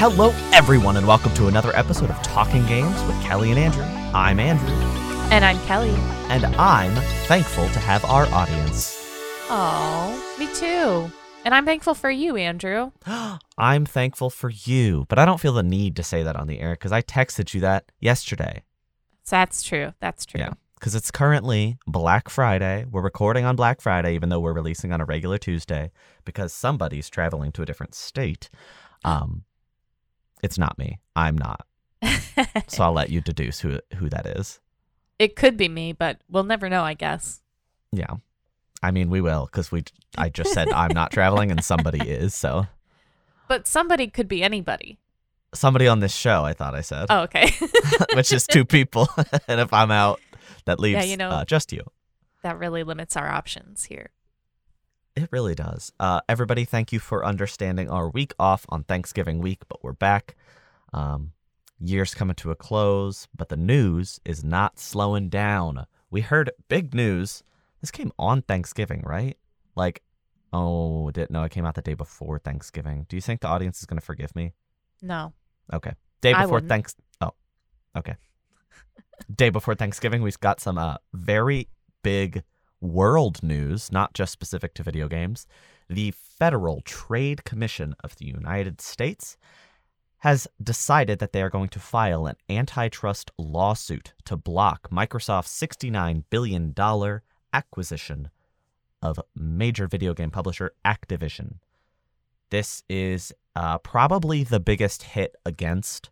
Hello, everyone, and welcome to another episode of Talking Games with Kelly and Andrew. I'm Andrew, And I'm Kelly. and I'm thankful to have our audience. Oh, me too. And I'm thankful for you, Andrew. I'm thankful for you, but I don't feel the need to say that on the air because I texted you that yesterday. So that's true. That's true. Yeah. Because it's currently Black Friday. We're recording on Black Friday, even though we're releasing on a regular Tuesday, because somebody's traveling to a different state. Um, it's not me. I'm not. So I'll let you deduce who who that is. it could be me, but we'll never know, I guess. Yeah. I mean, we will because we. I just said I'm not traveling, and somebody is. So But somebody could be anybody. somebody on this show. I thought I said, Oh, okay. which is two people, and if I'm out, that leaves you know- uh, just you. that really limits our options here. It really does. Uh, everybody, thank you for understanding our week off on Thanksgiving week, but we're back. Um, year's coming to a close, but the news is not slowing down. We heard big news. This came on Thanksgiving, right? Like, oh, didn't know it came out the day before Thanksgiving. Do you think the audience is going to forgive me? No. Okay. Day before thanks. Oh, okay. Day before Thanksgiving, we've got some uh, very big world news, not just specific to video games. The Federal Trade Commission of the United States has decided that they are going to file an antitrust lawsuit to block Microsoft's $69 billion acquisition of major video game publisher Activision. This is uh, probably the biggest hit against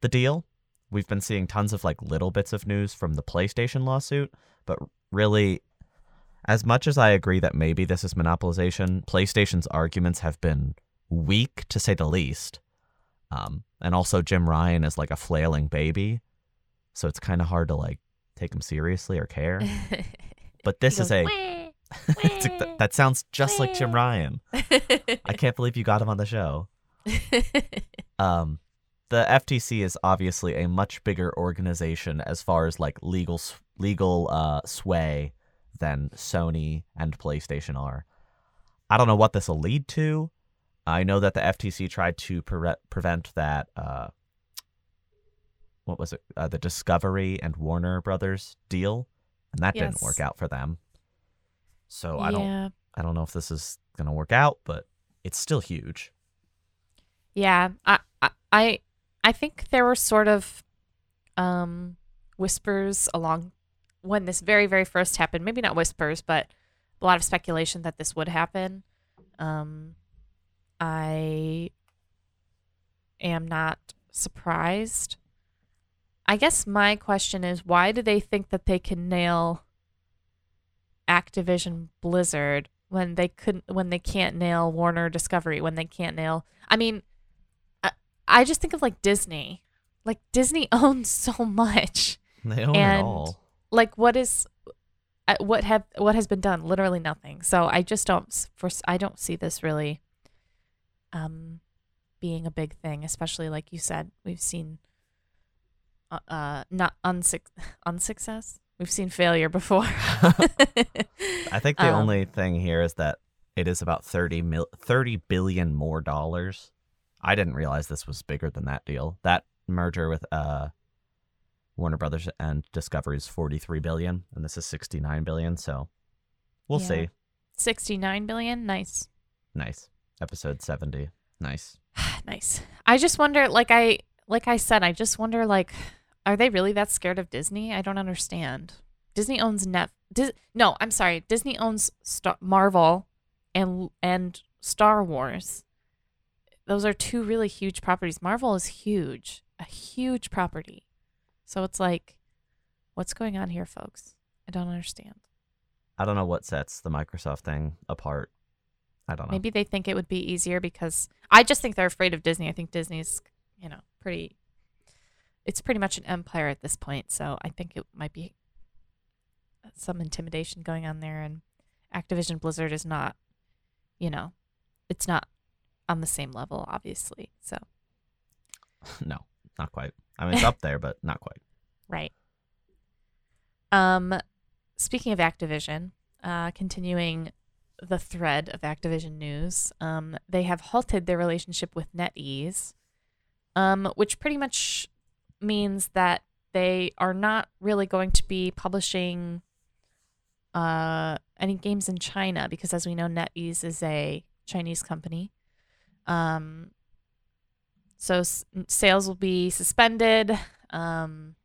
the deal. We've been seeing tons of like little bits of news from the PlayStation lawsuit, but really, as much as I agree that maybe this is monopolization, PlayStation's arguments have been weak to say the least. Um, and also, Jim Ryan is like a flailing baby, so it's kind of hard to like take him seriously or care. But this He is a "Wah, that, that sounds just like Jim. Ryan. I can't believe you got him on the show. Um, the FTC is obviously a much bigger organization as far as like legal legal uh, sway than Sony and PlayStation are. I don't know what this will lead to. I know that the FTC tried to pre- prevent that. Uh, what was it? Uh, the Discovery and Warner Brothers deal, and that didn't work out for them. So I don't. yeah. I don't know if this is gonna work out, but it's still huge. Yeah, I, I- I, I think there were sort of, um, whispers along when this very, very first happened. Maybe not whispers, but a lot of speculation that this would happen. Um, I am not surprised. I guess my question is, why do they think that they can nail Activision Blizzard when they couldn't when they can't nail Warner Discovery when they can't nail I mean I, I just think of like Disney. Like Disney owns so much. They own And- it all. Like what is uh, what have what has been done? Literally nothing. So I just don't for I don't see this really um being a big thing, especially like you said, we've seen uh, uh not unsuc unsuccess. We've seen failure before. I think the Um, only thing here is that it is about 30 mil- 30 billion more dollars. I didn't realize this was bigger than that deal. That merger with uh Warner Brothers and Discovery is 43 billion and this is 69 billion, so we'll Yeah. see. 69 billion. Nice. Nice. Episode 70. Nice. nice. I just wonder like I like I said, I just wonder like are they really that scared of Disney? I don't understand. Disney owns Net Dis- No, I'm sorry. Disney owns Star- Marvel and and Star Wars. Those are two really huge properties. Marvel is huge. A huge property. So it's like what's going on here, folks? I don't understand. I don't know what sets the Microsoft thing apart. I don't know. Maybe they think it would be easier because I just think they're afraid of Disney. I think Disney's, you know, pretty. It's pretty much an empire at this point, so I think it might be some intimidation going on there. And Activision Blizzard is not, you know, it's not on the same level, obviously. So no, not quite. I mean, it's up there, but not quite. right. Um, speaking of Activision, uh, continuing the thread of Activision news, um, they have halted their relationship with NetEase um, which pretty much means that they are not really going to be publishing uh, any games in China because, as we know, NetEase is a Chinese company. Um, so s- sales will be suspended. Um,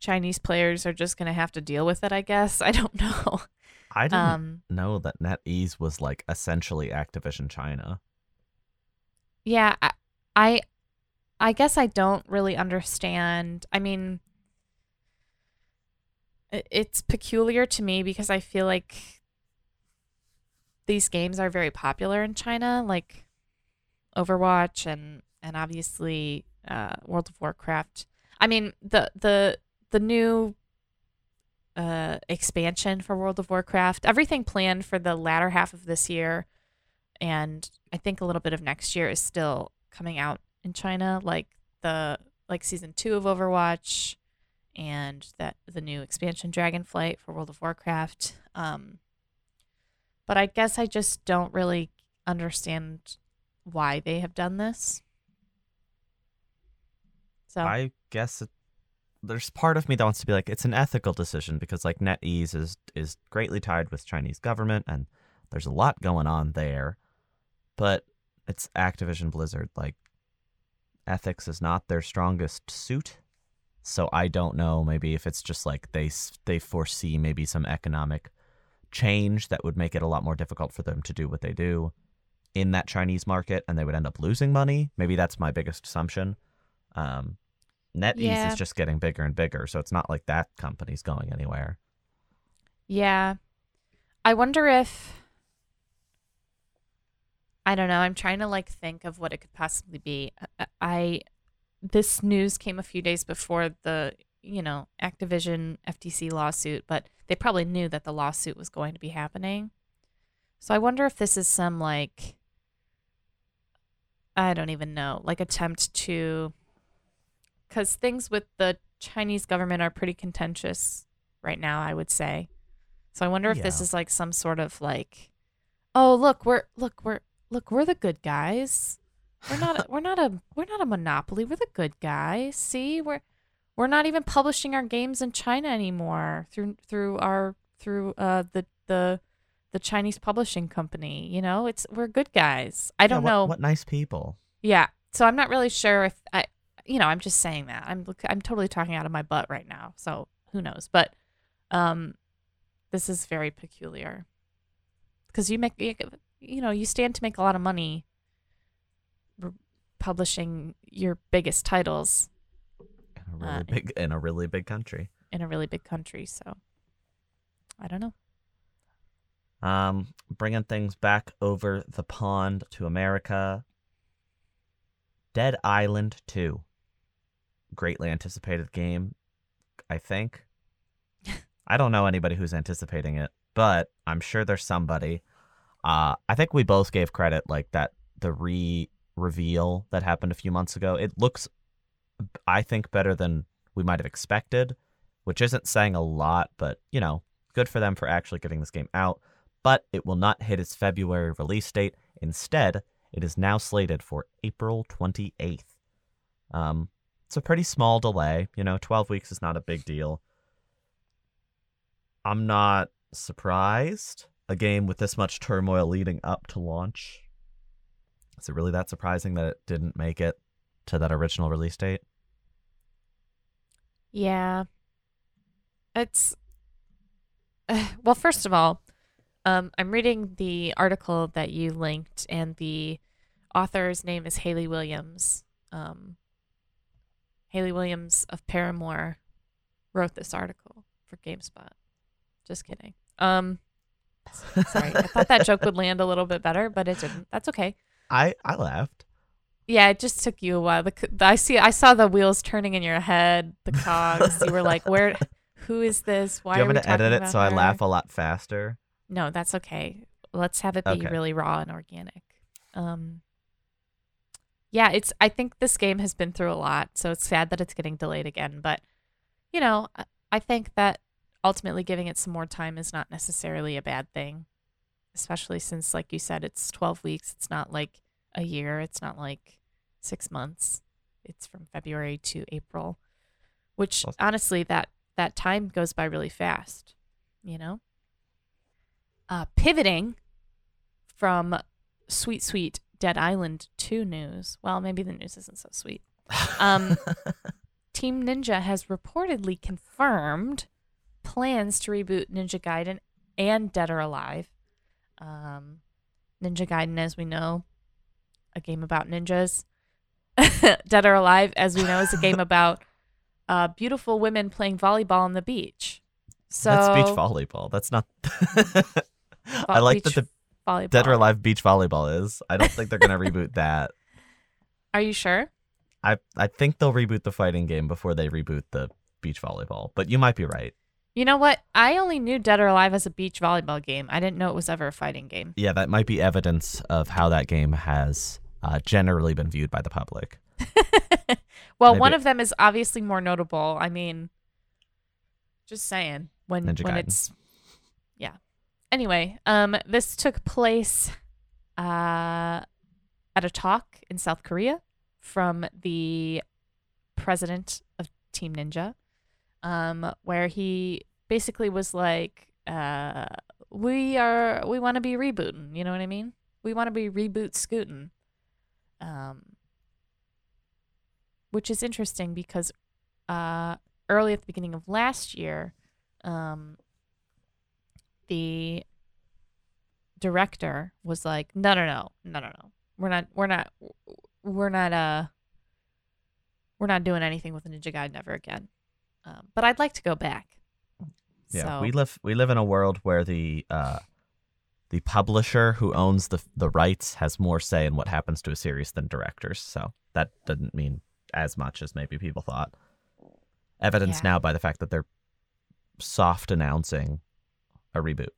Chinese players are just going to have to deal with it, I guess. I don't know. I didn't Um, know that NetEase was like essentially Activision China. yeah, I, I, I guess I don't really understand. I mean, it's peculiar to me because I feel like these games are very popular in China, like Overwatch and and obviously uh, World of Warcraft. I mean, the the the new uh, expansion for World of Warcraft, everything planned for the latter half of this year, and I think a little bit of next year is still coming out in China, like the like season two of Overwatch, and that the new expansion Dragonflight for World of Warcraft. Um, but I guess I just don't really understand why they have done this. So I guess it, there's part of me that wants to be like it's an ethical decision because like NetEase is is greatly tied with Chinese government and there's a lot going on there, but it's Activision Blizzard. Like ethics is not their strongest suit, so I don't know. Maybe if it's just like they they foresee maybe some economic change that would make it a lot more difficult for them to do what they do in that Chinese market, and they would end up losing money. Maybe that's my biggest assumption. Um, NetEase Yeah. is just getting bigger and bigger, so it's not like that company's going anywhere. Yeah. I wonder if I don't know. I'm trying to like think of what it could possibly be. I, I this news came a few days before the, you know, Activision FTC lawsuit, but they probably knew that the lawsuit was going to be happening. So I wonder if this is some like I don't even know, like attempt to cuz things with the Chinese government are pretty contentious right now, I would say. So I wonder if this is like some sort of like, oh look, we're look we're look we're the good guys. We're not a, we're not a we're not a monopoly. We're the good guys. See, we're we're not even publishing our games in China anymore through through our through uh the the the Chinese publishing company. You know, it's we're good guys. I don't what- know. what nice people. Yeah. So I'm not really sure if I, you know, I'm just saying that. I'm I'm totally talking out of my butt right now. So who knows? But um, this is very peculiar because you make you, you know you stand to make a lot of money publishing your biggest titles In a really Uh, big in a really big country. in a really big country. So I don't know. Um, bringing things back over the pond to America. Dead Island 2. Greatly anticipated game, I think. I don't know anybody who's anticipating it, but I'm sure there's somebody. Uh, I think we both gave credit like that the re reveal that happened a few months ago. It looks I think better than we might have expected, which isn't saying a lot, but you know, good for them for actually getting this game out but it will not hit its February release date. Instead, it is now slated for April 28th. Um, it's a pretty small delay. You know, 12 weeks is not a big deal. I'm not surprised. A game with this much turmoil leading up to launch. Is it really that surprising that it didn't make it to that original release date? Yeah. It's well, first of all, um, I'm reading the article that you linked, and the author's name is Haley Williams. Um, Haley Williams of Paramore wrote this article for GameSpot. Just kidding. Um, sorry, I thought that joke would land a little bit better, but it didn't. That's okay. I I laughed. Yeah, it just took you a while. The, c- I see. I saw the wheels turning in your head. The cogs. you were like, "Where? Who is this? Why Do you want me to edit it so I laugh a lot faster? No, that's okay. Let's have it be Okay. really raw and organic. Um. Yeah, it's. I think this game has been through a lot, so it's sad that it's getting delayed again. But, you know, I- think that ultimately giving it some more time is not necessarily a bad thing, especially since, like you said, it's twelve weeks. It's not like a year. It's not like six months. It's from February to April, which honestly, that that time goes by really fast. You know. Uh, pivoting from sweet, sweet Dead Island 2 news. Well, maybe the news isn't so sweet. Um, Team Ninja has reportedly confirmed plans to reboot Ninja Gaiden and Dead or Alive. Um, Ninja Gaiden, as we know, a game about ninjas. Dead or Alive, as we know, is a game about uh, beautiful women playing volleyball on the beach. So That's beach volleyball. That's not. I like that the volleyball. Dead or Alive beach volleyball is. I don't think they're gonna reboot that. Are you sure? I I think they'll reboot the fighting game before they reboot the beach volleyball. But you might be right. You know what? I only knew Dead or Alive as a beach volleyball game. I didn't know it was ever a fighting game. Yeah, that might be evidence of how that game has uh, generally been viewed by the public. well, Maybe one of them is obviously more notable. I mean, just saying when Ninja when Gaiden. it's. Anyway, um, this took place uh, at a talk in South Korea from the president of Team Ninja, um, where he basically was like, uh, "We are we want to be rebooting." You know what I mean? We want to be reboot scooting. Um, which is interesting because uh, early at the beginning of last year, um, the director was like, "No, no, no, no, no, no. We're not, we're not, we're not, uh, we're not doing anything with a Ninja Gaiden ever again." Um, but I'd like to go back. Yeah, so, we live we live in a world where the uh, the publisher who owns the the rights has more say in what happens to a series than directors. So that doesn't mean as much as maybe people thought. Evidence Yeah. now by the fact that they're soft announcing a reboot.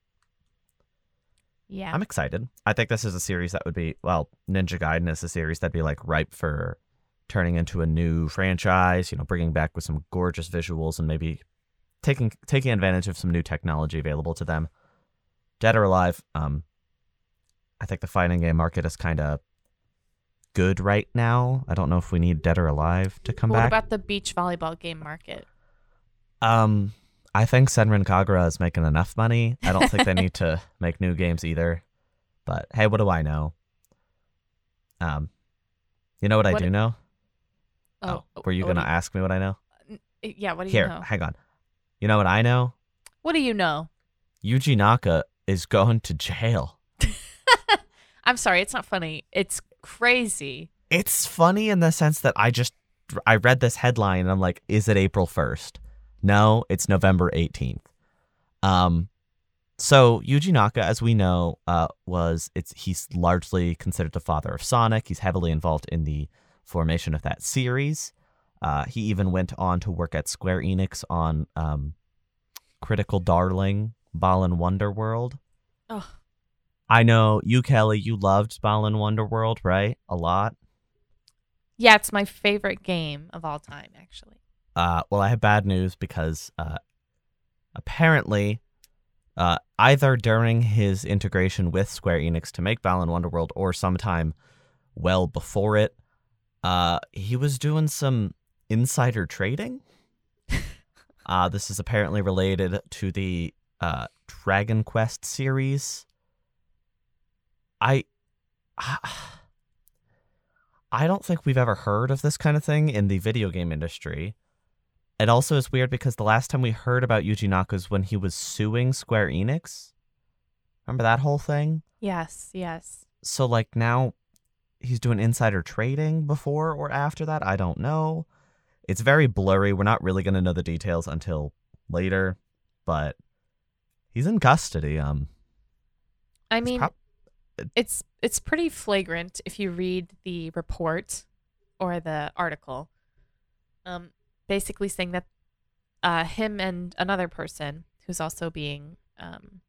yeah, I'm excited. I think this is a series that would be well, Ninja Gaiden is a series that'd be like ripe for turning into a new franchise. You know, bringing back with some gorgeous visuals and maybe taking taking advantage of some new technology available to them. Dead or Alive, um, I think the fighting game market is kind of good right now. I don't know if we need Dead or Alive to come what back. about the beach volleyball game market? Um, I think Senran Kagura is making enough money. I don't think they need to make new games either. But hey, what do I know? Um, you know what, I What- do know? Oh, were you gonna ask me what I know? Yeah, what do Here, you know? hang on. You know what I know? What do you know? Yuji Naka is going to jail. I'm sorry, it's not funny. It's crazy. It's funny in the sense that I just I read this headline and I'm like, is it April 1st? No, it's November 18th. Um so Yuji Naka, as we know, uh, was it's he's largely considered the father of Sonic. He's heavily involved in the formation of that series. Uh, he even went on to work at Square Enix on um, Critical Darling, Balan Wonderworld. Oh, I know you, Kelly, you loved Balan Wonderworld, right? A lot. yeah, it's my favorite game of all time, actually. Uh, well, I have bad news because uh, apparently, uh, either during his integration with Square Enix to make Balan Wonderworld or sometime well before it, uh, he was doing some insider trading. uh, this is apparently related to the uh, Dragon Quest series. I. I don't think we've ever heard of this kind of thing in the video game industry. It also is weird because the last time we heard about Yuji Naka was when he was suing Square Enix. Remember that whole thing? Yes, yes. So like now he's doing insider trading before or after that. I don't know. It's very blurry. We're not really going to know the details until later, but he's in custody. Um I mean, prob- it's it's pretty flagrant if you read the report or the article. Um, basically saying that uh, him and another person who's also being um,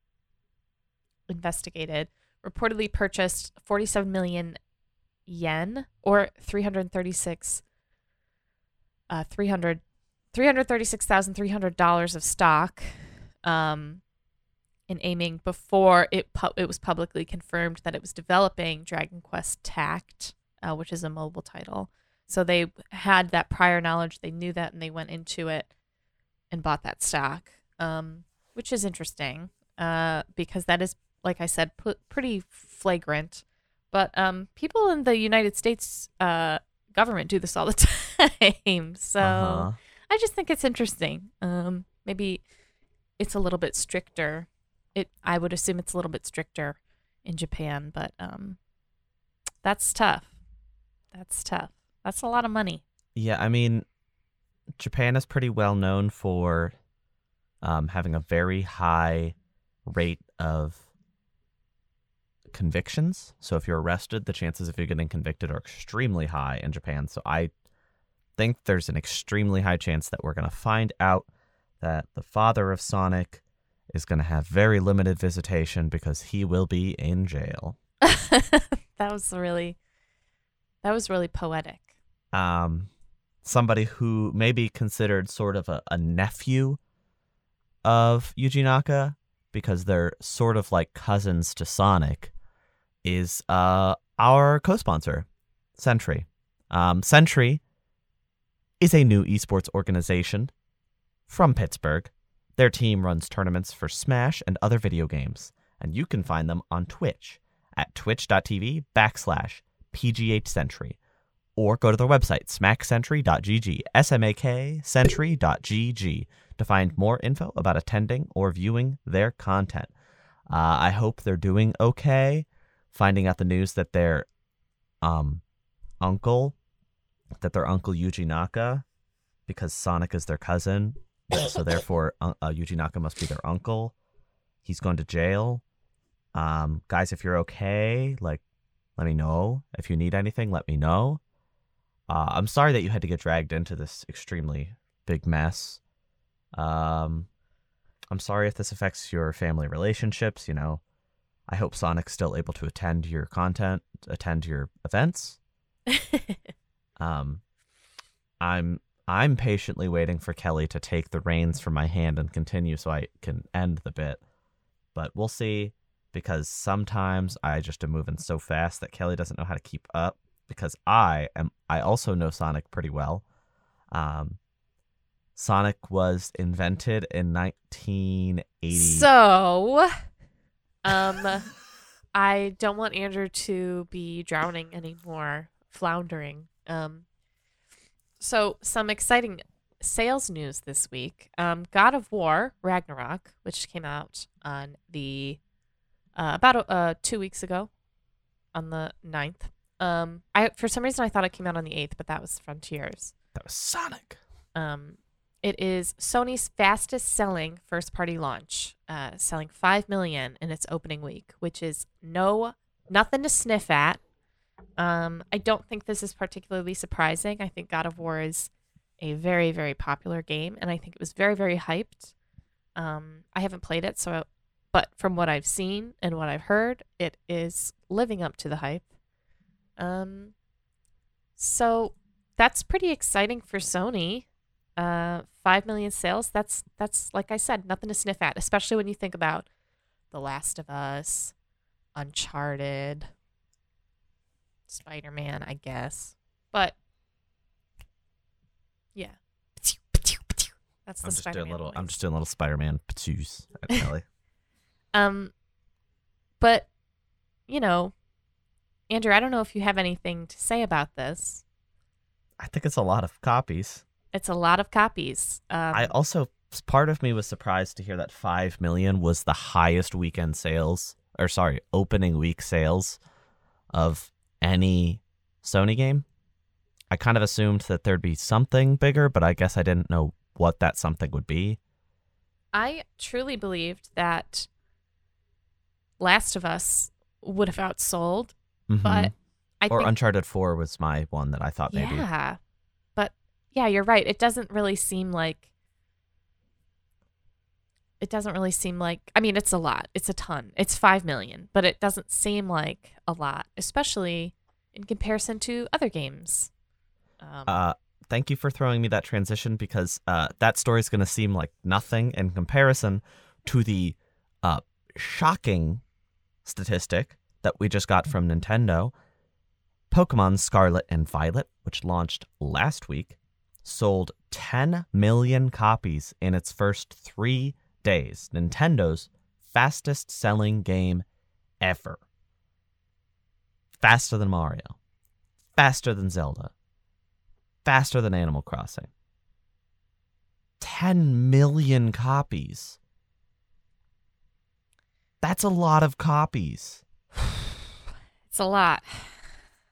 investigated reportedly purchased 47 million yen or 336 uh 300 $336,300 of stock um in Aiming before it pu- it was publicly confirmed that it was developing Dragon Quest Tact uh, which is a mobile title. So they had that prior knowledge. They knew that, and they went into it and bought that stock, um, which is interesting uh, because that is, like I said, p- pretty flagrant. But um, people in the United States uh, government do this all the time. So Uh-huh. I just think it's interesting. Um, maybe it's a little bit stricter. It I would assume it's a little bit stricter in Japan, but um, that's tough. That's tough. That's a lot of money. Yeah, I mean, Japan is pretty well known for um, having a very high rate of convictions. So if you're arrested, the chances of you getting convicted are extremely high in Japan. So I think there's an extremely high chance that we're going to find out that the father of Sonic is going to have very limited visitation because he will be in jail. that was really that was really poetic. Um, somebody who may be considered sort of a, a nephew of Yuji Naka because they're sort of like cousins to Sonic is uh, our co-sponsor, Sentry. Um, Sentry is a new esports organization from Pittsburgh. Their team runs tournaments for Smash and other video games, and you can find them on Twitch at twitch.tv backslash PGH Sentry or go to their website, smackcentury.gg, S-M-A-K century.gg, to find more info about attending or viewing their content. Uh, I hope they're doing okay. Finding out the news that their um, uncle, that their uncle Yuji Naka, because Sonic is their cousin, so therefore uh, uh, Yuji Naka must be their uncle. He's going to jail. Um, guys, if you're okay, like, let me know. If you need anything, let me know. Uh, I'm sorry that you had to get dragged into this extremely big mess. Um, I'm sorry if this affects your family relationships. You know, I hope Sonic's still able to attend your content, attend your events. Um, I'm I'm patiently waiting for Kelly to take the reins from my hand and continue so I can end the bit. But we'll see because sometimes I just am moving so fast that Kelly doesn't know how to keep up because I am I also know Sonic pretty well. Um, Sonic was invented in 1980. So, um, I don't want Andrew to be drowning anymore, floundering. Um, so some exciting sales news this week. Um, God of War Ragnarok, which came out on the uh, about uh, two weeks ago, on the 9th. Um, I for some reason I thought it came out on the eighth, but that was Frontiers. that was Sonic. Um, it is Sony's fastest selling first party launch, uh, selling 5 million in its opening week, which is no nothing to sniff at. Um, I don't think this is particularly surprising. I think God of War is a very, very popular game, and I think it was very, very hyped. Um, I haven't played it, so but from what I've seen and what I've heard, it is living up to the hype. Um, so that's pretty exciting for Sony uh 5 million sales that's that's like i said nothing to sniff at especially when you think about the last of us uncharted spider-man i guess but yeah that's the I'm just doing spider-man little. I'm just doing little Spider-Man patoots at Kelly. um but you know andrew i don't know if you have anything to say about this I think it's a lot of copies. it's a lot of copies um, I also part of me was surprised to hear that five million was the highest weekend sales, or sorry, opening week sales of any Sony game. I kind of assumed that there'd be something bigger, but I guess I didn't know what that something would be. I truly believed that Last of Us would have outsold, Mhm. but I or think Uncharted Four was my one that I thought maybe. yeah, but yeah, you're right. It doesn't really seem like it doesn't really seem like. I mean, it's a lot. It's a ton. It's five million, but it doesn't seem like a lot, especially in comparison to other games. Um, Uh, thank you for throwing me that transition because uh, that story is going to seem like nothing in comparison to the uh, shocking statistic that we just got from Nintendo. Pokemon Scarlet and Violet, which launched last week, sold 10 million copies in its first three days. Nintendo's fastest selling game ever. Faster than Mario, faster than Zelda, faster than Animal Crossing. 10 million copies. That's a lot of copies. It's a lot.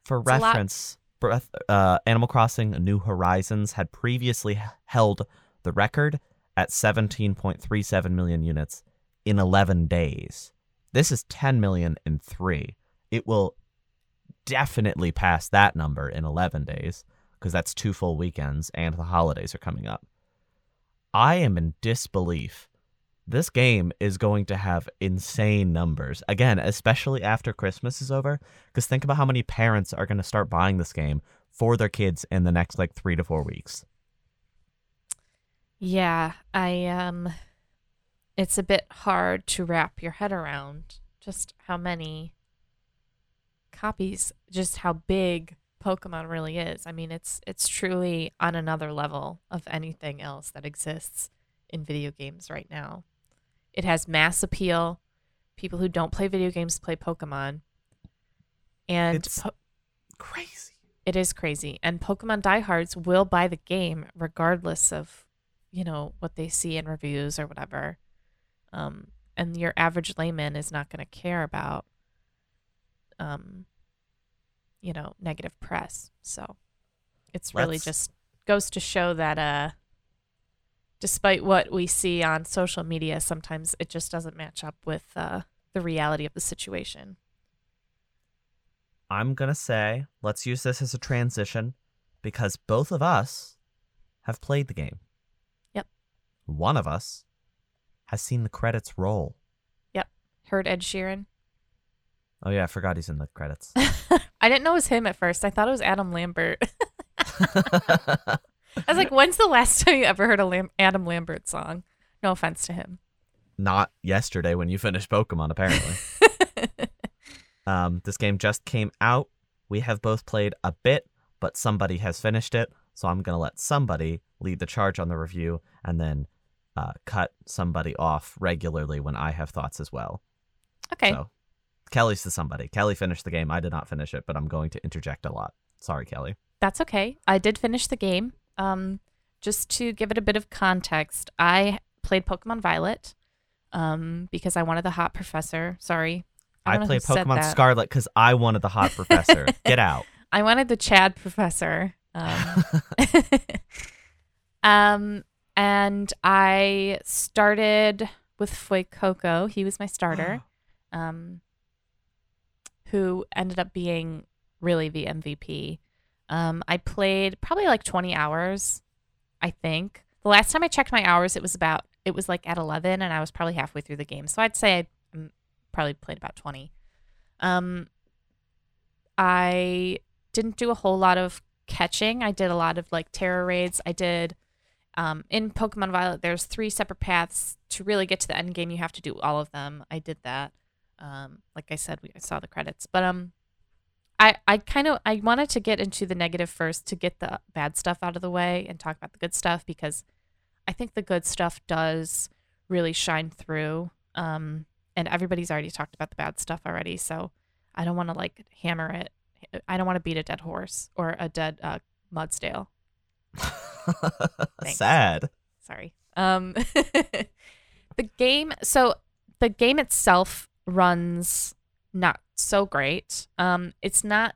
For It's a lot. reference, Breath, uh, Animal Crossing New Horizons had previously held the record at 17.37 million units in 11 days. This is 10 million in three. It will definitely pass that number in 11 days because that's two full weekends and the holidays are coming up. I am in disbelief. This game is going to have insane numbers. Again, especially after Christmas is over. Because think about how many parents are going to start buying this game for their kids in the next like three to four weeks. Yeah, I um it's a bit hard to wrap your head around just how many copies, just how big Pokemon really is. I mean, it's it's truly on another level of anything else that exists in video games right now. It has mass appeal. People who don't play video games play Pokemon. And It's- po- Crazy. it is crazy. And Pokemon diehards will buy the game regardless of, you know, what they see in reviews or whatever. Um, and your average layman is not going to care about, um, you know, negative press. So it's really Let's- just goes to show that, uh, despite what we see on social media, sometimes it just doesn't match up with uh, the reality of the situation. I'm going to say let's use this as a transition because both of us have played the game. Yep. One of us has seen the credits roll. Yep. Heard Ed Sheeran? Oh, yeah, I forgot he's in the credits. I didn't know it was him at first. I thought it was Adam Lambert. I was like, when's the last time you ever heard a Lam- Adam Lambert song? No offense to him. Not yesterday when you finished Pokemon, apparently. Um, this game just came out. We have both played a bit, but somebody has finished it. So I'm going to let somebody lead the charge on the review and then uh, cut somebody off regularly when I have thoughts as well. okay. So Kelly's the somebody. Kelly finished the game. I did not finish it, but I'm going to interject a lot. Sorry, Kelly. That's okay. I did finish the game. Um, just to give it a bit of context, I played Pokemon Violet um, because I wanted the hot professor. Sorry. I, don't played Pokemon. Scarlet because I wanted the hot professor. Get out. I wanted the Chad professor. Um, um, and I started with Fuecoco. He was my starter. um, who ended up being really the MVP. Um, I played probably like 20 hours, I think. The last time I checked my hours, it was about it was like at 11, and I was probably halfway through the game. So I'd say I mm, probably played about 20. Um, I didn't do a whole lot of catching. I did a lot of like Tera raids. I did um, in Pokemon Violet. There's three separate paths to really get to the end game. You have to do all of them. I did that. Um, like I said, we I saw the credits, but um, I I kind of I wanted to get into the negative first to get the bad stuff out of the way and talk about the good stuff because I think the good stuff does really shine through. Um, and everybody's already talked about the bad stuff already, so I don't want to like hammer it. I don't want to beat a dead horse or a dead uh, Mudsdale. Sad. Sorry. Um, the game. So the game itself runs not so great. Um, it's not.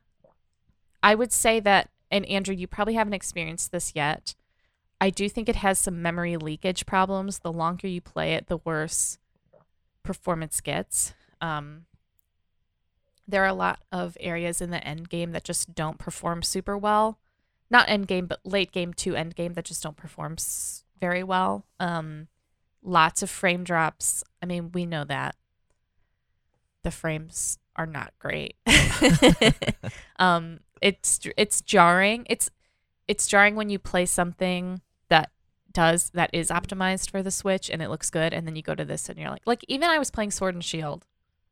I would say that, and Andrew, you probably haven't experienced this yet. I do think it has some memory leakage problems. The longer you play it, the worse performance gets. Um, there are a lot of areas in the end game that just don't perform super well. Not end game, but late game to end game that just don't perform very well. Um, lots of frame drops. I mean, we know that the frames are not great. um, it's it's jarring. It's it's jarring when you play something that does that is optimized for the Switch and it looks good, and then you go to this and you're like, like even I was playing Sword and Shield,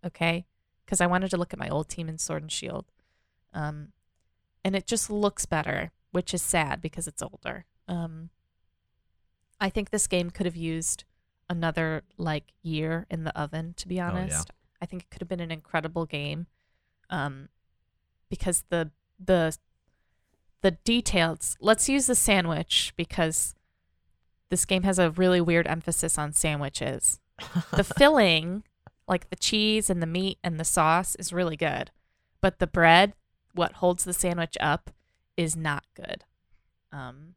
okay, because I wanted to look at my old team in Sword and Shield, um, and it just looks better, which is sad because it's older. Um, I think this game could have used another like year in the oven. To be Oh, yeah. I think it could have been an incredible game, um, because the the the details. Let's use the sandwich because this game has a really weird emphasis on sandwiches. The filling, like the cheese and the meat and the sauce, is really good, but the bread, what holds the sandwich up, is not good. Um,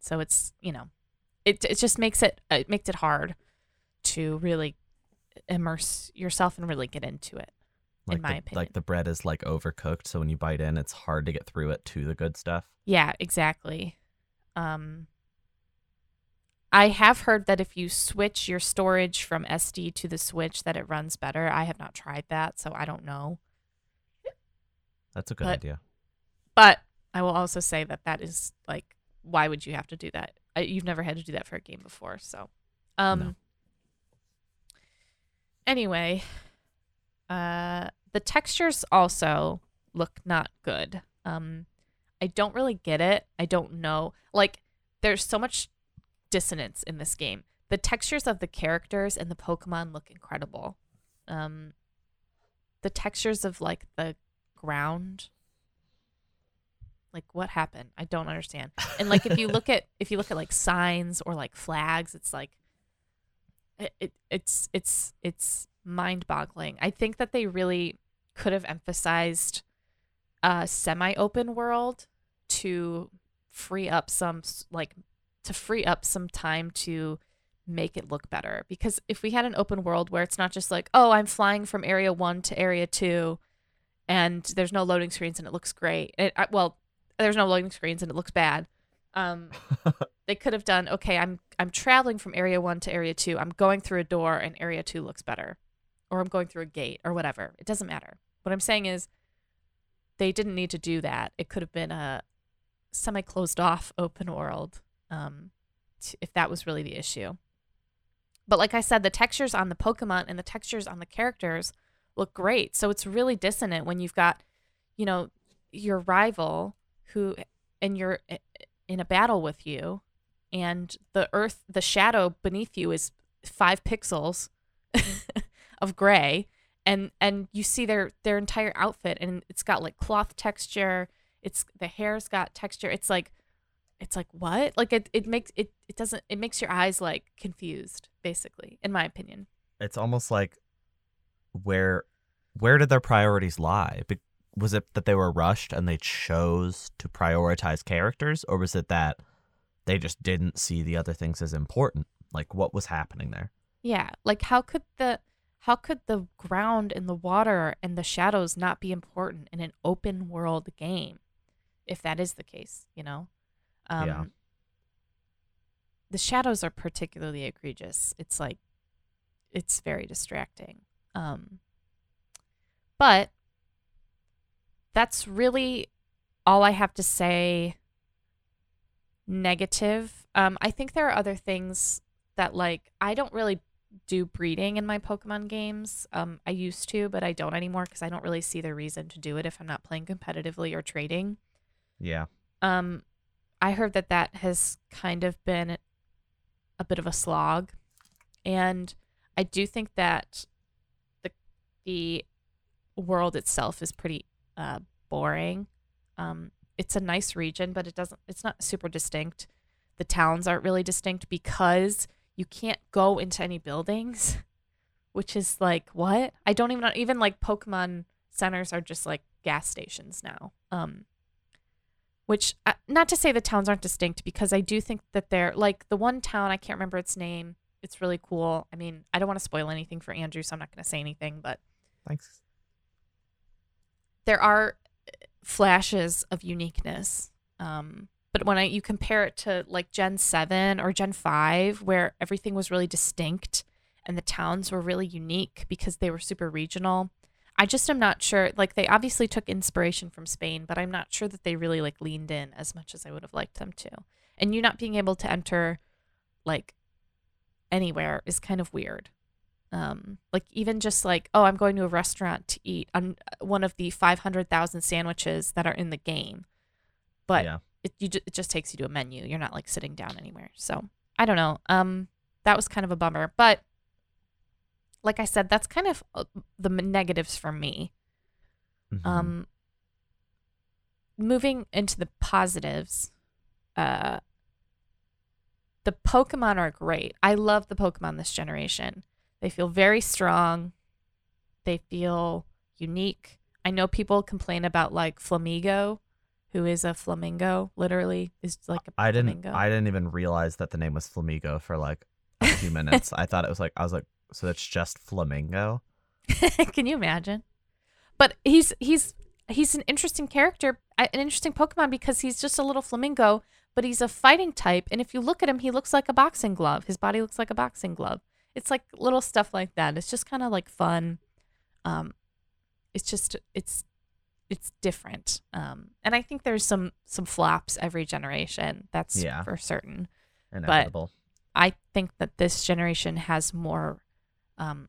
so it's you know, it it just makes it it makes it hard to really immerse yourself and really get into it. like in my the, opinion. Like the bread is like overcooked, so when you bite in, it's hard to get through it to the good stuff. Yeah, exactly. Um, I have heard that if you switch your storage from SD to the Switch, that it runs better. I have not tried that, so I don't know. That's a good But- idea. But I will also say that that is like, why would you have to do that? I, you've never had to do that for a game before, so. Um. No. Anyway, uh, the textures also look not good. Um, I don't really get it. I don't know. Like, there's so much dissonance in this game. The textures of the characters and the Pokemon look incredible. Um, the textures of like the ground like what happened i don't understand and like if you look at if you look at like signs or like flags it's like it, it it's it's it's mind-boggling. I think that they really could have emphasized a semi-open world to free up some like to free up some time to make it look better. Because if we had an open world where it's not just like oh i'm flying from area 1 to area 2 and there's no loading screens and it looks great it, well there's no loading screens and it looks bad um they could have done okay i'm i'm traveling from area 1 to area 2 i'm going through a door and area 2 looks better. Or i'm going through a gate or whatever. It doesn't matter. What i'm saying is they didn't need to do that. It could have been a semi closed off open world um t- if that was really the issue. But like i said the textures on the pokemon and the textures on the characters look great. So it's really dissonant when you've got you know your rival who and you're i- in a battle with you and the earth the shadow beneath you is five pixels of gray and and you see their their entire outfit and it's got like cloth texture. It's the hair's got texture. It's like it's like what? Like it, it makes it it doesn't it makes your eyes like confused basically in my opinion. It's almost like where where did their priorities lie? Be- Was it that they were rushed and they chose to prioritize characters, or was it that they just didn't see the other things as important? Like what was happening there? Yeah, like how could the how could the ground and the water and the shadows not be important in an open world game? If that is the case, you know. Um Yeah. The shadows are particularly egregious. It's like it's very distracting. Um but that's really all I have to say negative. Um I think there are other things that like I don't really do breeding in my Pokemon games. Um, I used to, but I don't anymore because I don't really see the reason to do it if I'm not playing competitively or trading. Yeah. Um, I heard that that has kind of been a bit of a slog, and I do think that the the world itself is pretty uh, boring. Um, it's a nice region, but it doesn't. It's not super distinct. The towns aren't really distinct because you can't go into any buildings, which is like what I don't even. Even like Pokemon centers are just like gas stations now. Um, which uh, not to say the towns aren't distinct because I do think that they're like the one town I can't remember its name. It's really cool. I mean, I don't want to spoil anything for Andrew, so I'm not going to say anything, but Thanks. There are uh, flashes of uniqueness. Um, but when I you compare it to like Gen 7 or Gen 5 where everything was really distinct and the towns were really unique because they were super regional, I just am not sure like they obviously took inspiration from Spain, but I'm not sure that they really like leaned in as much as I would have liked them to. And you not being able to enter like anywhere is kind of weird. Um, like even just like, oh, I'm going to a restaurant to eat on one of the 500,000 sandwiches that are in the game, but yeah. it you it just takes you to a menu. You're not like sitting down anywhere. So I don't know. Um, that was kind of a bummer, but like I said, that's kind of uh, the negatives for me. Mhm. Um, moving into the positives, uh, the Pokemon are great. I love the Pokemon this generation. They feel very strong. They feel unique. I know people complain about like Flamigo, who is a flamingo, literally is like a I didn't. flamingo. I didn't even realize that the name was Flamigo for like a few minutes. I thought it was like I was like, so it's just flamingo. Can you imagine? But he's he's he's an interesting character, an interesting Pokemon because he's just a little flamingo, but he's a fighting type. And if you look at him, he looks like a boxing glove. His body looks like a boxing glove. It's like little stuff like that. It's just kind of like fun. Um, it's just it's it's different. Um, and I think there's some some flops every generation. That's Yeah. for certain. Inevitable. But I think that this generation has more um,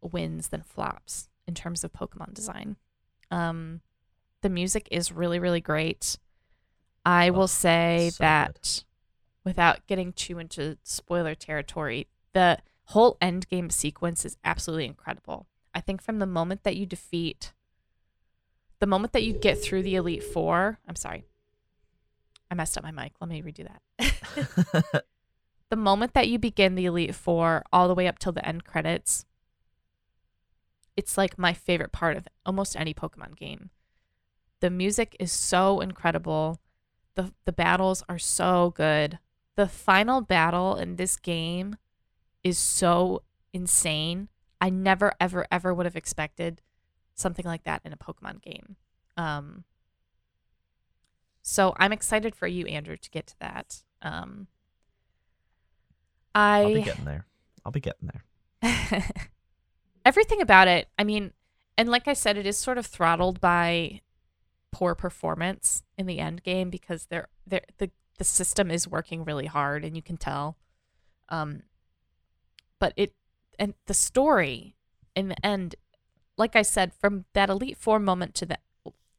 wins than flops in terms of Pokemon design. Um, the music is really, really great. I Oh, will say so good. that without getting too into spoiler territory, the whole end game sequence is absolutely incredible. I think from the moment that you defeat, the moment that you get through the Elite Four, I'm sorry, I messed up my mic. Let me redo that. the moment that you begin the Elite Four all the way up till the end credits, it's like my favorite part of almost any Pokemon game. The music is so incredible. The the battles are so good. The final battle in this game is so insane. I never ever ever would have expected something like that in a Pokemon game. Um so I'm excited for you Andrew to get to that. Um I'll be getting there. I'll be getting there. everything about it i mean and like i said it is sort of throttled by poor performance in the end game because they're, they're the the system is working really hard and you can tell um but it and the story in the end like i said from that elite four moment to the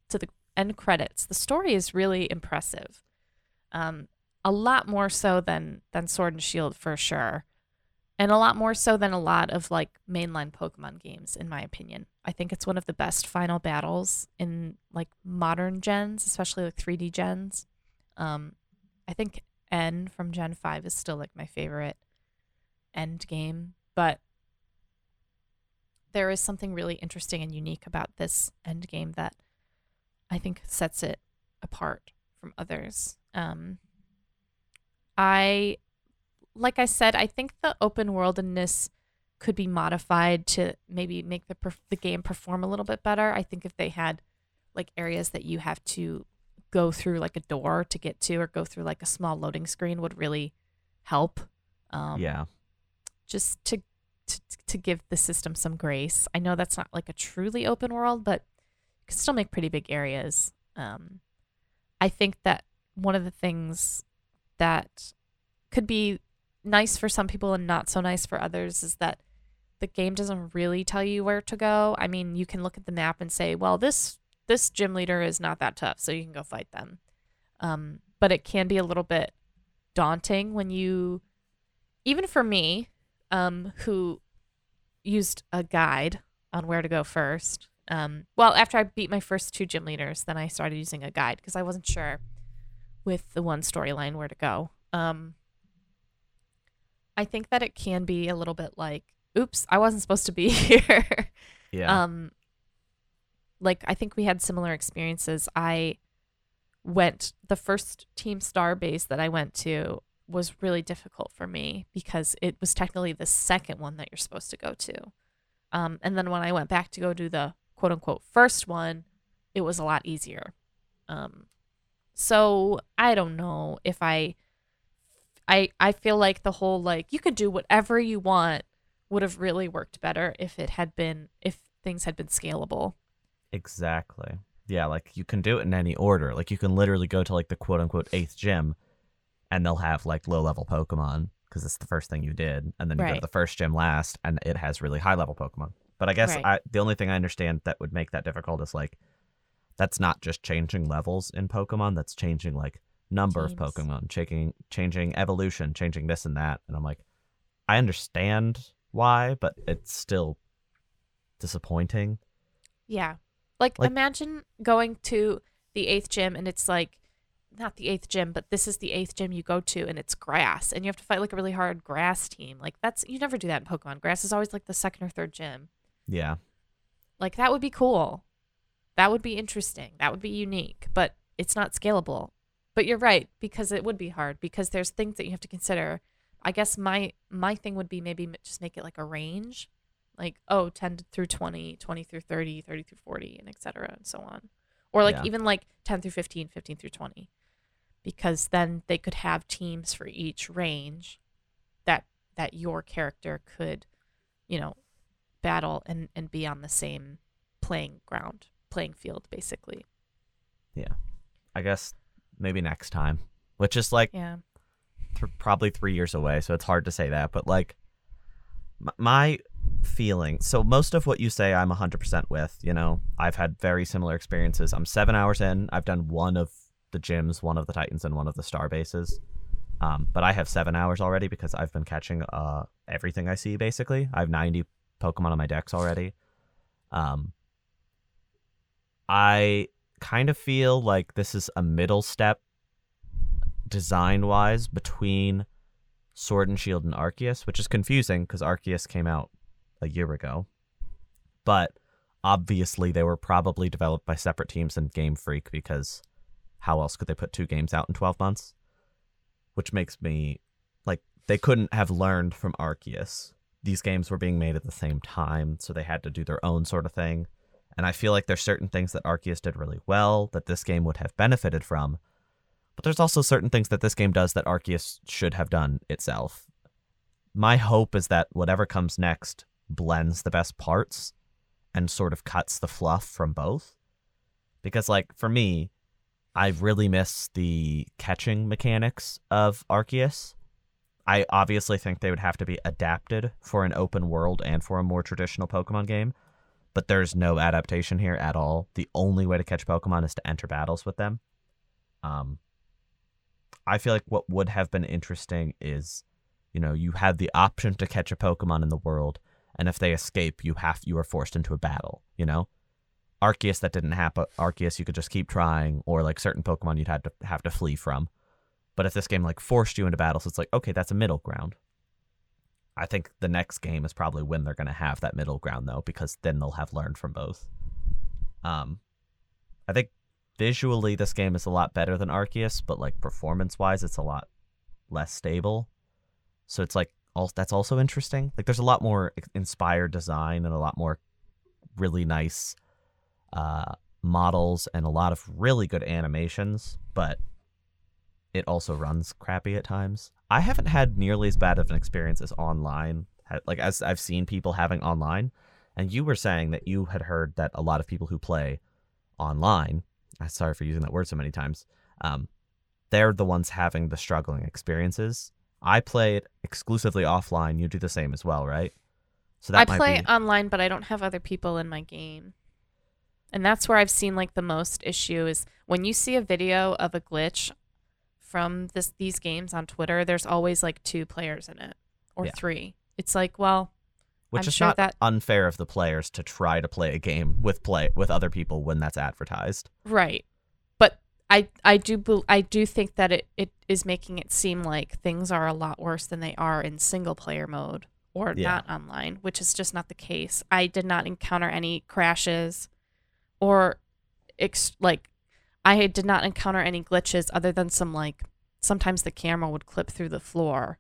to the end credits the story is really impressive um a lot more so than than sword and shield for sure and a lot more so than a lot of like mainline Pokemon games, in my opinion. I think it's one of the best final battles in like modern gens, especially like 3D gens. Um, I think N from Gen 5 is still like my favorite end game, but there is something really interesting and unique about this end game that I think sets it apart from others. Um, I like I said, I think the open worldness could be modified to maybe make the perf- the game perform a little bit better. I think if they had like areas that you have to go through like a door to get to or go through like a small loading screen would really help. Um, yeah. Just to, to to give the system some grace. I know that's not like a truly open world, but you can still make pretty big areas. Um, I think that one of the things that could be nice for some people and not so nice for others is that the game doesn't really tell you where to go. I mean, you can look at the map and say, "Well, this this gym leader is not that tough, so you can go fight them." Um, but it can be a little bit daunting when you, even for me, um, who used a guide on where to go first. Um, well, after I beat my first two gym leaders, then I started using a guide because I wasn't sure with the one storyline where to go. Um, I think that it can be a little bit like, oops, I wasn't supposed to be here. Yeah. Um, like I think we had similar experiences. I went the first Team Star base that I went to was really difficult for me because it was technically the second one that you're supposed to go to. Um, and then when I went back to go do the quote unquote first one, it was a lot easier. Um, so I don't know if I, I I feel like the whole like you could do whatever you want would have really worked better if it had been if things had been scalable. Exactly. Yeah, like you can do it in any order. Like you can literally go to like the quote unquote eighth gym and they'll have like low level Pokemon. because it's the first thing you did, and then you go to the first gym last, and it has really high level Pokemon. But I guess Right. I, the only thing I understand that would make that difficult is like that's not just changing levels in Pokemon. That's changing like number of Pokemon, changing changing evolution, changing this and that. And I'm like, I understand why, but it's still disappointing. Yeah. Like, Like- imagine going to the eighth gym and it's like not the eighth gym, but this is the eighth gym you go to and it's grass and you have to fight like a really hard grass team. Like that's you never do that in Pokemon. Grass is always like the second or third gym. Yeah, Like that would be cool. That would be interesting. That would be unique, but it's not scalable. But you're right because it would be hard because there's things that you have to consider. I guess my my thing would be maybe just make it like a range. Like oh 10 through 20, 20 through 30, 30 through 40 and etc and so on. Or like Yeah. even like 10 through 15, 15 through 20. Because then they could have teams for each range that that your character could, you know, battle and and be on the same playing ground, playing field basically. Yeah. I guess maybe next time, which is like Yeah. th- probably three years away, so it's hard to say that. But like, m- my feeling. So most of what you say, I'm 100% with. You know, I've had very similar experiences. I'm seven hours in. I've done one of the gyms, one of the Titans, and one of the Star bases. Um, but I have seven hours already because I've been catching uh everything I see. Basically, I have 90 Pokemon on my dex already. Um, I kind of feel like this is a middle step design wise between Sword and Shield and Arceus, which is confusing because Arceus came out a year ago. But obviously, they were probably developed by separate teams in Game Freak because how else could they put two games out in 12 months? Which makes me like they couldn't have learned from Arceus. These games were being made at the same time, so they had to do their own sort of thing. And I feel like there's certain things that Arceus did really well that this game would have benefited from. But there's also certain things that this game does that Arceus should have done itself. My hope is that whatever comes next blends the best parts and sort of cuts the fluff from both. Because, like, for me, I really miss the catching mechanics of Arceus. I obviously think they would have to be adapted for an open world and for a more traditional Pokemon game but there's no adaptation here at all. The only way to catch Pokemon is to enter battles with them. Um, I feel like what would have been interesting is, you know, you had the option to catch a Pokemon in the world, and if they escape, you have you are forced into a battle. You know, Arceus that didn't happen. Arceus you could just keep trying, or like certain Pokemon you'd have to have to flee from. But if this game like forced you into battles, it's like okay, that's a middle ground. I think the next game is probably when they're going to have that middle ground though because then they'll have learned from both. Um I think visually this game is a lot better than Arceus, but like performance-wise it's a lot less stable. So it's like all that's also interesting. Like there's a lot more inspired design and a lot more really nice uh models and a lot of really good animations, but it also runs crappy at times. I haven't had nearly as bad of an experience as online, like as I've seen people having online. And you were saying that you had heard that a lot of people who play online, I'm sorry for using that word so many times, um, they're the ones having the struggling experiences. I play it exclusively offline. You do the same as well, right? So I that might play be online, but I don't have other people in my game. And that's where I've seen like the most issue is when you see a video of a glitch from this these games on Twitter, there's always like two players in it or Yeah. three. It's like, well, which I'm is sure not that- unfair of the players to try to play a game with play with other people when that's advertised. right. But I I do I do think that it, it is making it seem like things are a lot worse than they are in single player mode or Yeah. not online, which is just not the case. I did not encounter any crashes or ex- like I did not encounter any glitches other than some like sometimes the camera would clip through the floor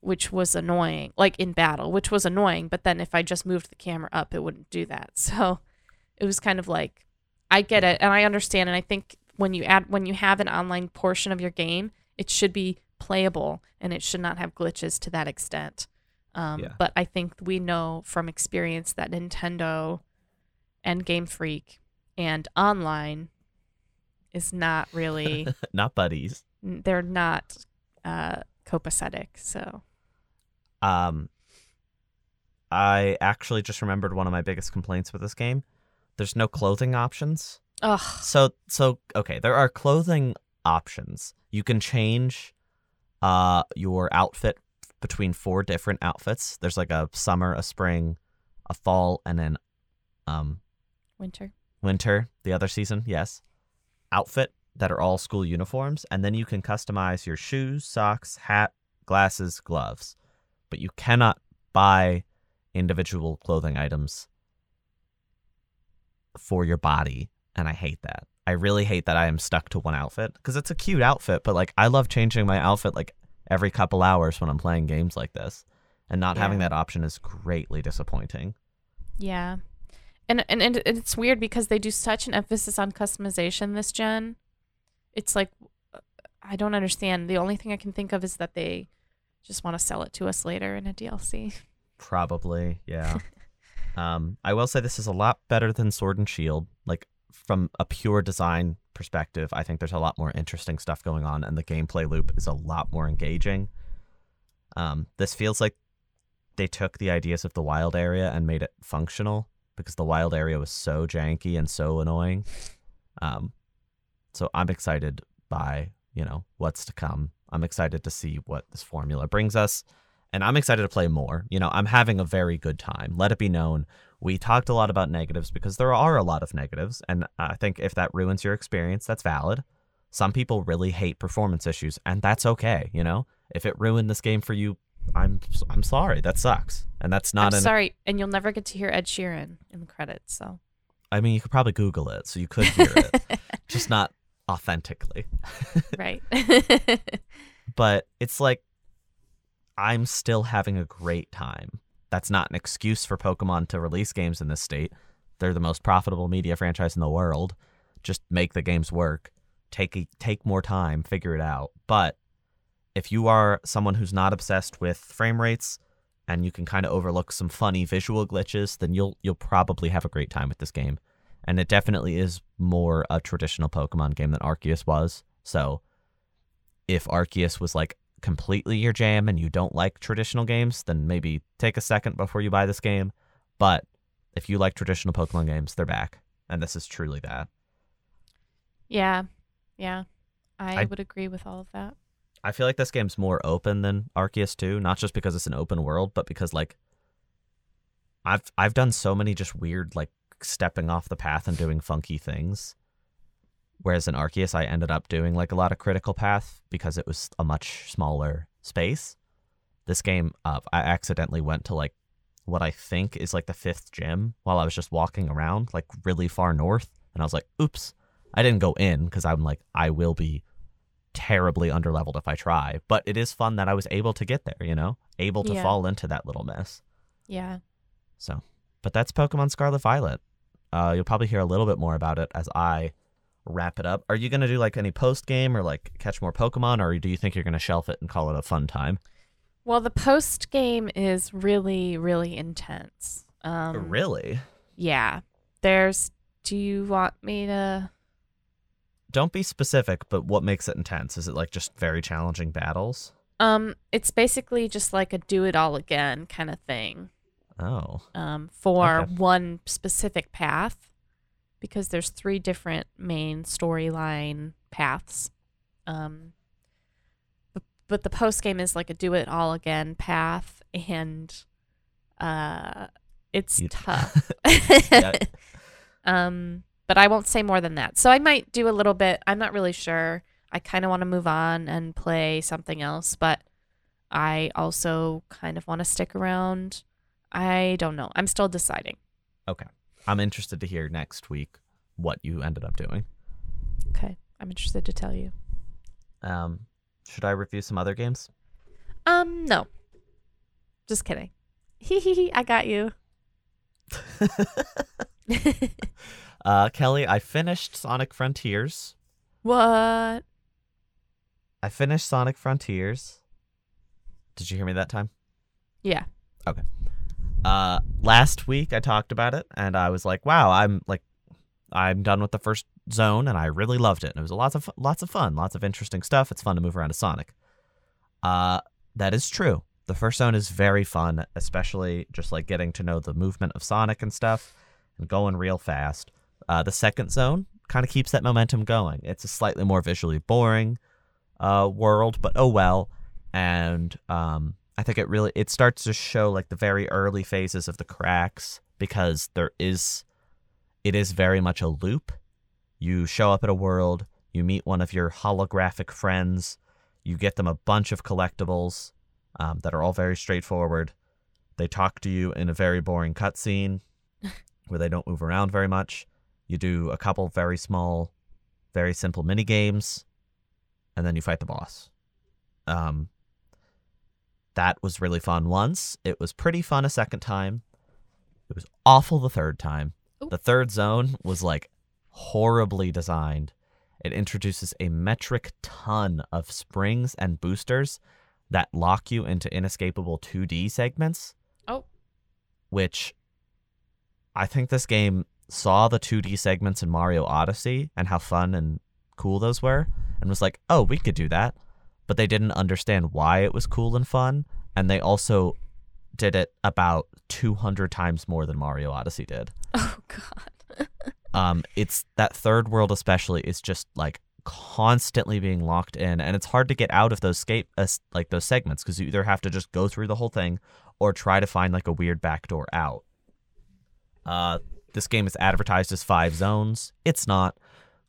which was annoying like in battle which was annoying but then if I just moved the camera up it wouldn't do that so it was kind of like I get it and I understand and I think when you add when you have an online portion of your game it should be playable and it should not have glitches to that extent um, Yeah. but I think we know from experience that Nintendo and Game Freak and online is not really not buddies. they're not uh copacetic. So Um, I actually just remembered one of my biggest complaints with this game. There's no clothing options. ugh, So so okay, there are clothing options. You can change uh your outfit between four different outfits. There's like a summer, a spring, a fall, and then um winter. winter, the other season, yes. Outfit that are all school uniforms, and then you can customize your shoes, socks, hat, glasses, gloves. But you cannot buy individual clothing items for your body, and I hate that. I really hate that I am stuck to one outfit because it's a cute outfit, but like I love changing my outfit like every couple hours when I'm playing games like this. And not having that option is greatly disappointing. Yeah. And, and and it's weird because they do such an emphasis on customization this gen. It's like I don't understand. The only thing I can think of is that they just want to sell it to us later in a DLC. Probably, yeah. um, I will say this is a lot better than Sword and Shield. Like from a pure design perspective, I think there's a lot more interesting stuff going on, and the gameplay loop is a lot more engaging. Um, this feels like they took the ideas of the wild area and made it functional because the wild area was so janky and so annoying. Um, so I'm excited by you know what's to come. I'm excited to see what this formula brings us and I'm excited to play more. You know, I'm having a very good time. Let it be known. We talked a lot about negatives because there are a lot of negatives, and I think if that ruins your experience, that's valid. Some people really hate performance issues, and that's okay. You know, if it ruined this game for you, I'm I'm sorry. That sucks, and that's not I'm an. sorry, and you'll never get to hear Ed Sheeran in the credits. So I mean, you could probably Google it, so you could hear it, just not authentically. right. but it's like I'm still having a great time. That's not an excuse for Pokemon to release games in this state. They're the most profitable media franchise in the world. Just make the games work. Take a, take more time, figure it out. But if you are someone who's not obsessed with frame rates and you can kind of overlook some funny visual glitches, then you'll you'll probably have a great time with this game. And it definitely is more a traditional Pokemon game than Arceus was. So if Arceus was like completely your jam and you don't like traditional games, then maybe take a second before you buy this game. But if you like traditional Pokemon games, they're back. And this is truly that. yeah, yeah, I, I- would agree with all of that. I feel like this game's more open than Arceus 2, not just because it's an open world, but because like I've I've done so many just weird like stepping off the path and doing funky things. Whereas in Arceus I ended up doing like a lot of critical path because it was a much smaller space. This game uh, I accidentally went to like what I think is like the fifth gym while I was just walking around like really far north and I was like, "Oops." I didn't go in cuz I'm like I will be terribly underleveled if I try, but it is fun that I was able to get there, you know? Able to Yeah. fall into that little mess. Yeah. So, but that's Pokemon Scarlet Violet. Uh, you'll probably hear a little bit more about it as I wrap it up. Are you going to do like any post game or like catch more Pokemon, or do you think you're going to shelf it and call it a fun time? Well, the post game is really, really intense. Um, really? Yeah. There's. Do you want me to? Don't be specific, but what makes it intense? Is it like just very challenging battles? Um, it's basically just like a do it all again kind of thing. Oh, Um, for Okay. one specific path, because there's three different main storyline paths. Um, but, but the post game is like a do it all again path, and uh, it's You- tough. Um, but I won't say more than that. So I might do a little bit. I'm not really sure. I kind of want to move on and play something else, but I also kind of want to stick around. I don't know. I'm still deciding. Okay. I'm interested to hear next week what you ended up doing. Okay. I'm interested to tell you. Um, should I review some other games? Um, no. Just kidding. Hee hee hee. I got you. uh, Kelly, I finished Sonic Frontiers. what? I finished Sonic Frontiers. Did you hear me that time? Yeah. Okay. Uh, last week I talked about it, and I was like, "Wow, I'm like, I'm done with the first zone, and I really loved it. And it was a lots of lots of fun, lots of interesting stuff. It's fun to move around a Sonic." Uh, that is true. The first zone is very fun, especially just like getting to know the movement of Sonic and stuff and going real fast. Uh, the second zone kind of keeps that momentum going. It's a slightly more visually boring uh, world, but oh well. And um, I think it really it starts to show like the very early phases of the cracks because there is it is very much a loop. You show up at a world, you meet one of your holographic friends, you get them a bunch of collectibles um, that are all very straightforward. They talk to you in a very boring cutscene where they don't move around very much. You do a couple very small, very simple mini games, and then you fight the boss. Um, that was really fun once. It was pretty fun a second time. It was awful the third time. Ooh. The third zone was like horribly designed. It introduces a metric ton of springs and boosters that lock you into inescapable 2D segments. Oh. Which I think this game saw the 2D segments in Mario Odyssey and how fun and cool those were and was like, oh, we could do that. But they didn't understand why it was cool and fun. And they also did it about 200 times more than Mario Odyssey did. Oh God. Um, it's that third world especially is just like constantly being locked in, and it's hard to get out of those scape uh, like those segments because you either have to just go through the whole thing or try to find like a weird back door out. Uh, this game is advertised as five zones. It's not.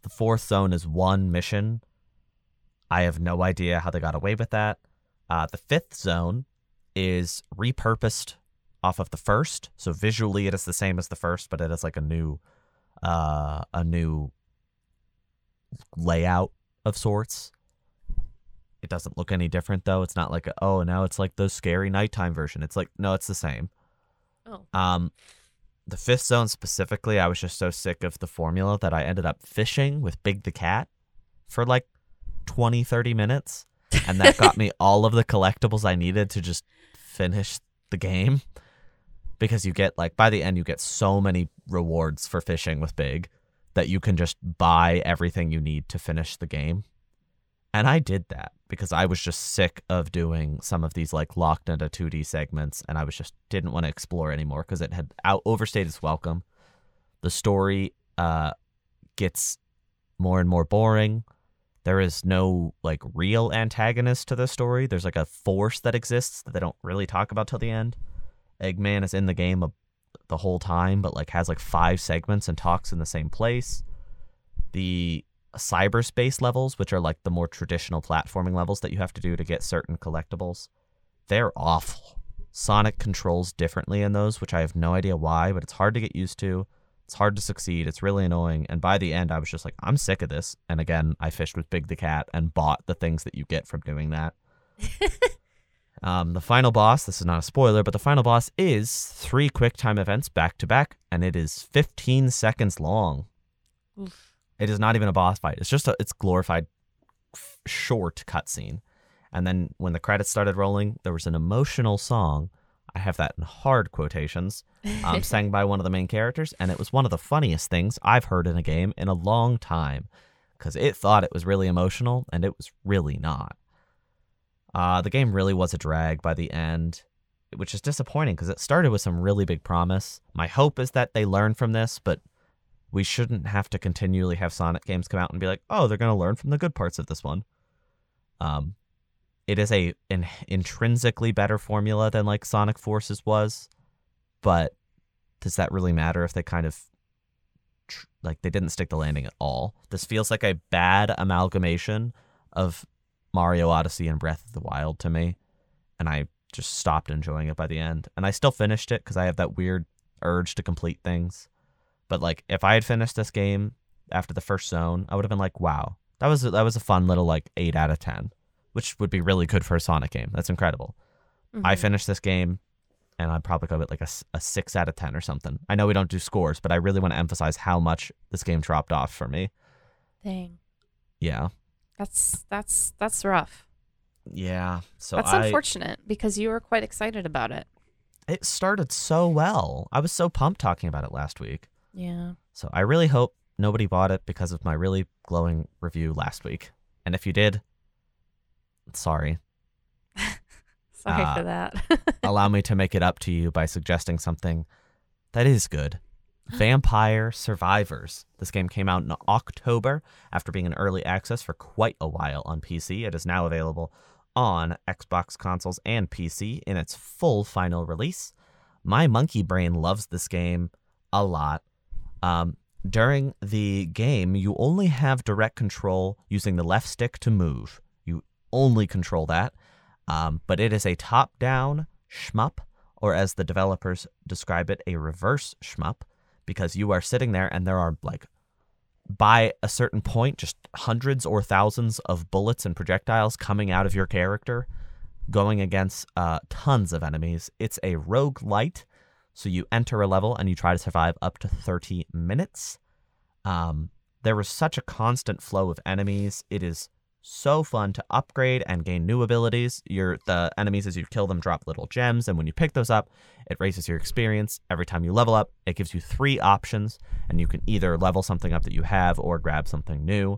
The fourth zone is one mission. I have no idea how they got away with that. Uh, the fifth zone is repurposed off of the first, so visually it is the same as the first, but it is like a new, uh, a new layout of sorts. It doesn't look any different though. It's not like a, oh now it's like the scary nighttime version. It's like no, it's the same. Oh. Um, the fifth zone specifically, I was just so sick of the formula that I ended up fishing with Big the Cat for like 20, 30 minutes. And that got me all of the collectibles I needed to just finish the game. Because you get, like, by the end, you get so many rewards for fishing with Big that you can just buy everything you need to finish the game. And I did that because I was just sick of doing some of these like locked into 2D segments and I was just didn't want to explore anymore because it had out overstayed its welcome. The story uh gets more and more boring. There is no like real antagonist to the story. There's like a force that exists that they don't really talk about till the end. Eggman is in the game a, the whole time but like has like five segments and talks in the same place. The cyberspace levels, which are like the more traditional platforming levels that you have to do to get certain collectibles, they're awful. Sonic controls differently in those, which I have no idea why, but it's hard to get used to. It's hard to succeed. It's really annoying. And by the end, I was just like, I'm sick of this. And again, I fished with Big the Cat and bought the things that you get from doing that. um, the final boss, this is not a spoiler, but the final boss is three quick time events back to back, and it is 15 seconds long. Oof. It is not even a boss fight. It's just a it's glorified f- short cutscene. And then when the credits started rolling, there was an emotional song. I have that in hard quotations, um, sang by one of the main characters, and it was one of the funniest things I've heard in a game in a long time, because it thought it was really emotional, and it was really not. Uh, the game really was a drag by the end, which is disappointing because it started with some really big promise. My hope is that they learn from this, but we shouldn't have to continually have Sonic games come out and be like, oh, they're going to learn from the good parts of this one. Um, it is a an intrinsically better formula than like Sonic Forces was, but does that really matter if they kind of tr- like they didn't stick the landing at all? This feels like a bad amalgamation of Mario Odyssey and Breath of the Wild to me, and I just stopped enjoying it by the end. And I still finished it because I have that weird urge to complete things. But like if I had finished this game after the first zone, I would have been like, "Wow, that was a, that was a fun little like eight out of ten, which would be really good for a Sonic game. That's incredible." I Mhm. finished this game, and I'd probably give it like a six out of ten or something. I know we don't do scores, but I really want to emphasize how much this game dropped off for me. Dang. Yeah, That's that's that's rough. yeah. So that's I unfortunate because you were quite excited about it. it started so well. I was so pumped talking about it last week. Yeah. So I really hope nobody bought it because of my really glowing review last week. And if you did, sorry. Sorry Uh, for that. allow me to make it up to you by suggesting something that is good. Vampire Survivors. This game came out in October after being in early access for quite a while on PC. It is now available on Xbox consoles and PC in its full final release. My monkey brain loves this game a lot. Um, during the game, you only have direct control using the left stick to move. You only control that. Um, but it is a top down shmup, or as the developers describe it, a reverse shmup, because you are sitting there and there are like by a certain point just hundreds or thousands of bullets and projectiles coming out of your character going against uh, tons of enemies it's a roguelite so you enter a level and you try to survive up to 30 minutes um, there is such a constant flow of enemies it is so fun to upgrade and gain new abilities. Your the enemies as you kill them drop little gems, and when you pick those up, it raises your experience. Every time you level up, it gives you three options, and you can either level something up that you have or grab something new.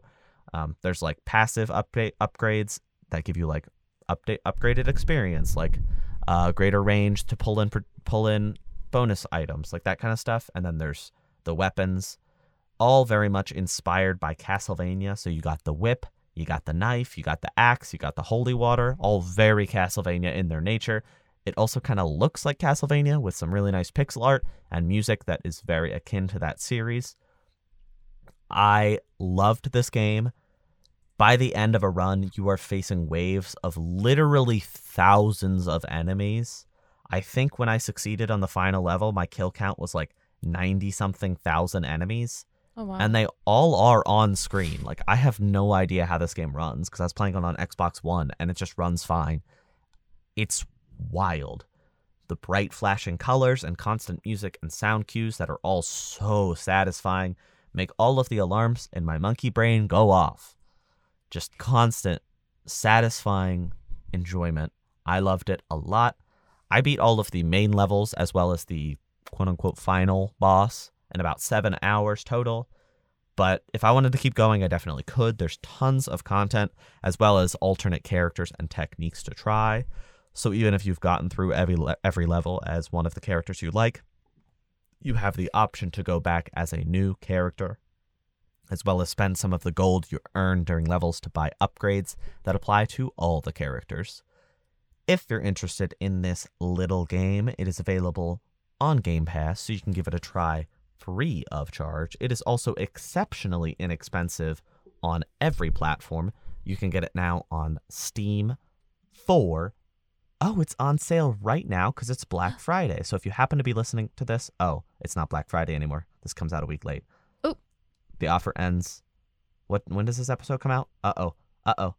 Um, there's like passive update upgrades that give you like update upgraded experience, like uh, greater range to pull in pull in bonus items, like that kind of stuff. And then there's the weapons, all very much inspired by Castlevania. So you got the whip, you got the knife, you got the axe, you got the holy water, all very Castlevania in their nature. It also kind of looks like Castlevania with some really nice pixel art and music that is very akin to that series. I loved this game. By the end of a run, you are facing waves of literally thousands of enemies. I think when I succeeded on the final level, my kill count was like 90 something thousand enemies oh wow. and they all are on screen. Like I have no idea how this game runs because I was playing it on Xbox One and it just runs fine. It's wild. The bright flashing colors and constant music and sound cues that are all so satisfying make all of the alarms in my monkey brain go off. Just constant, satisfying enjoyment. I loved it a lot. I beat all of the main levels as well as the quote unquote final boss in about seven hours total. But if I wanted to keep going, I definitely could. There's tons of content as well as alternate characters and techniques to try. So even if you've gotten through every le- every level as one of the characters you like, you have the option to go back as a new character, as well as spend some of the gold you earn during levels to buy upgrades that apply to all the characters. If you're interested in this little game, it is available on Game Pass, so you can give it a try free of charge. It is also exceptionally inexpensive on every platform. You can get it now on Steam for Oh, it's on sale right now because it's Black Friday. So if you happen to be listening to this, oh, it's not Black Friday anymore. This comes out a week late. Oh. The offer ends. What? When does this episode come out? Uh oh. Uh oh.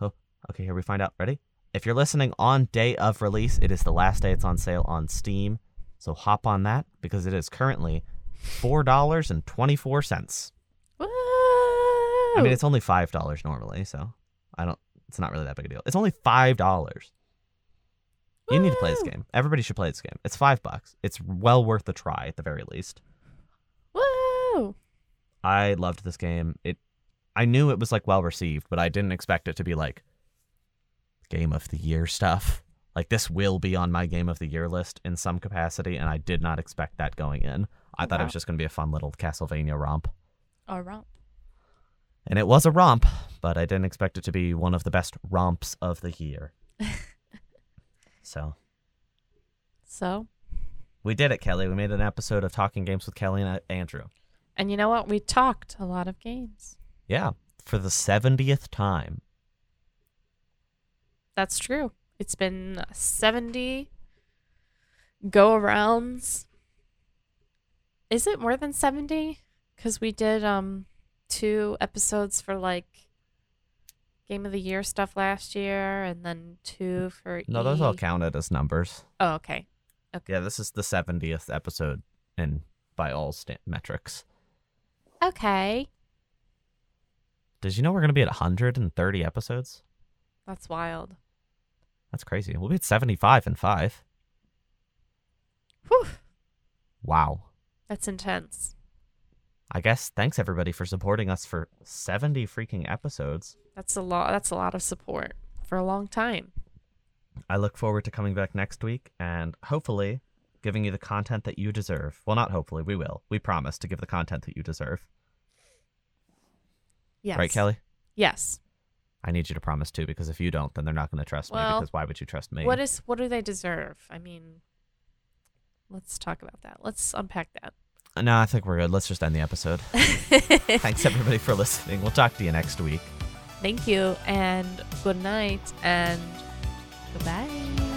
Oh. Okay, here we find out. Ready? If you're listening on day of release, it is the last day it's on sale on Steam. So hop on that because it is currently four dollars and twenty four cents. Woo! I mean, it's only five dollars normally, so I don't. It's not really that big a deal. It's only five dollars. You need to play this game. Everybody should play this game. It's five bucks. It's well worth the try at the very least. Woo! I loved this game. It. I knew it was like well received, but I didn't expect it to be like game of the year stuff. Like this will be on my game of the year list in some capacity, and I did not expect that going in. I thought it was just going to be a fun little Castlevania romp. A romp. And it was a romp, but I didn't expect it to be one of the best romps of the year. so So, we did it, Kelly. We made an episode of Talking Games with Kelly and uh, Andrew. and you know what? We talked a lot of games. Yeah, for the 70th time. That's true. It's been 70 go arounds. Is it more than 70? Cuz we did um two episodes for like game of the year stuff last year and then two for No, those all counted as numbers. Oh, okay. Okay. Yeah, this is the 70th episode in by all sta- metrics. Okay. Did you know we're going to be at 130 episodes? That's wild. That's crazy. We'll be at 75 and 5. Whew. Wow. That's intense. I guess thanks everybody for supporting us for 70 freaking episodes. That's a lot that's a lot of support for a long time. I look forward to coming back next week and hopefully giving you the content that you deserve. Well, not hopefully, we will. We promise to give the content that you deserve. Yes. Right, Kelly? Yes. I need you to promise too, because if you don't, then they're not going to trust me. Because why would you trust me? What is what do they deserve? I mean, let's talk about that. Let's unpack that. no, I think we're good. Let's just end the episode. Thanks everybody for listening. We'll talk to you next week. Thank you and good night and goodbye.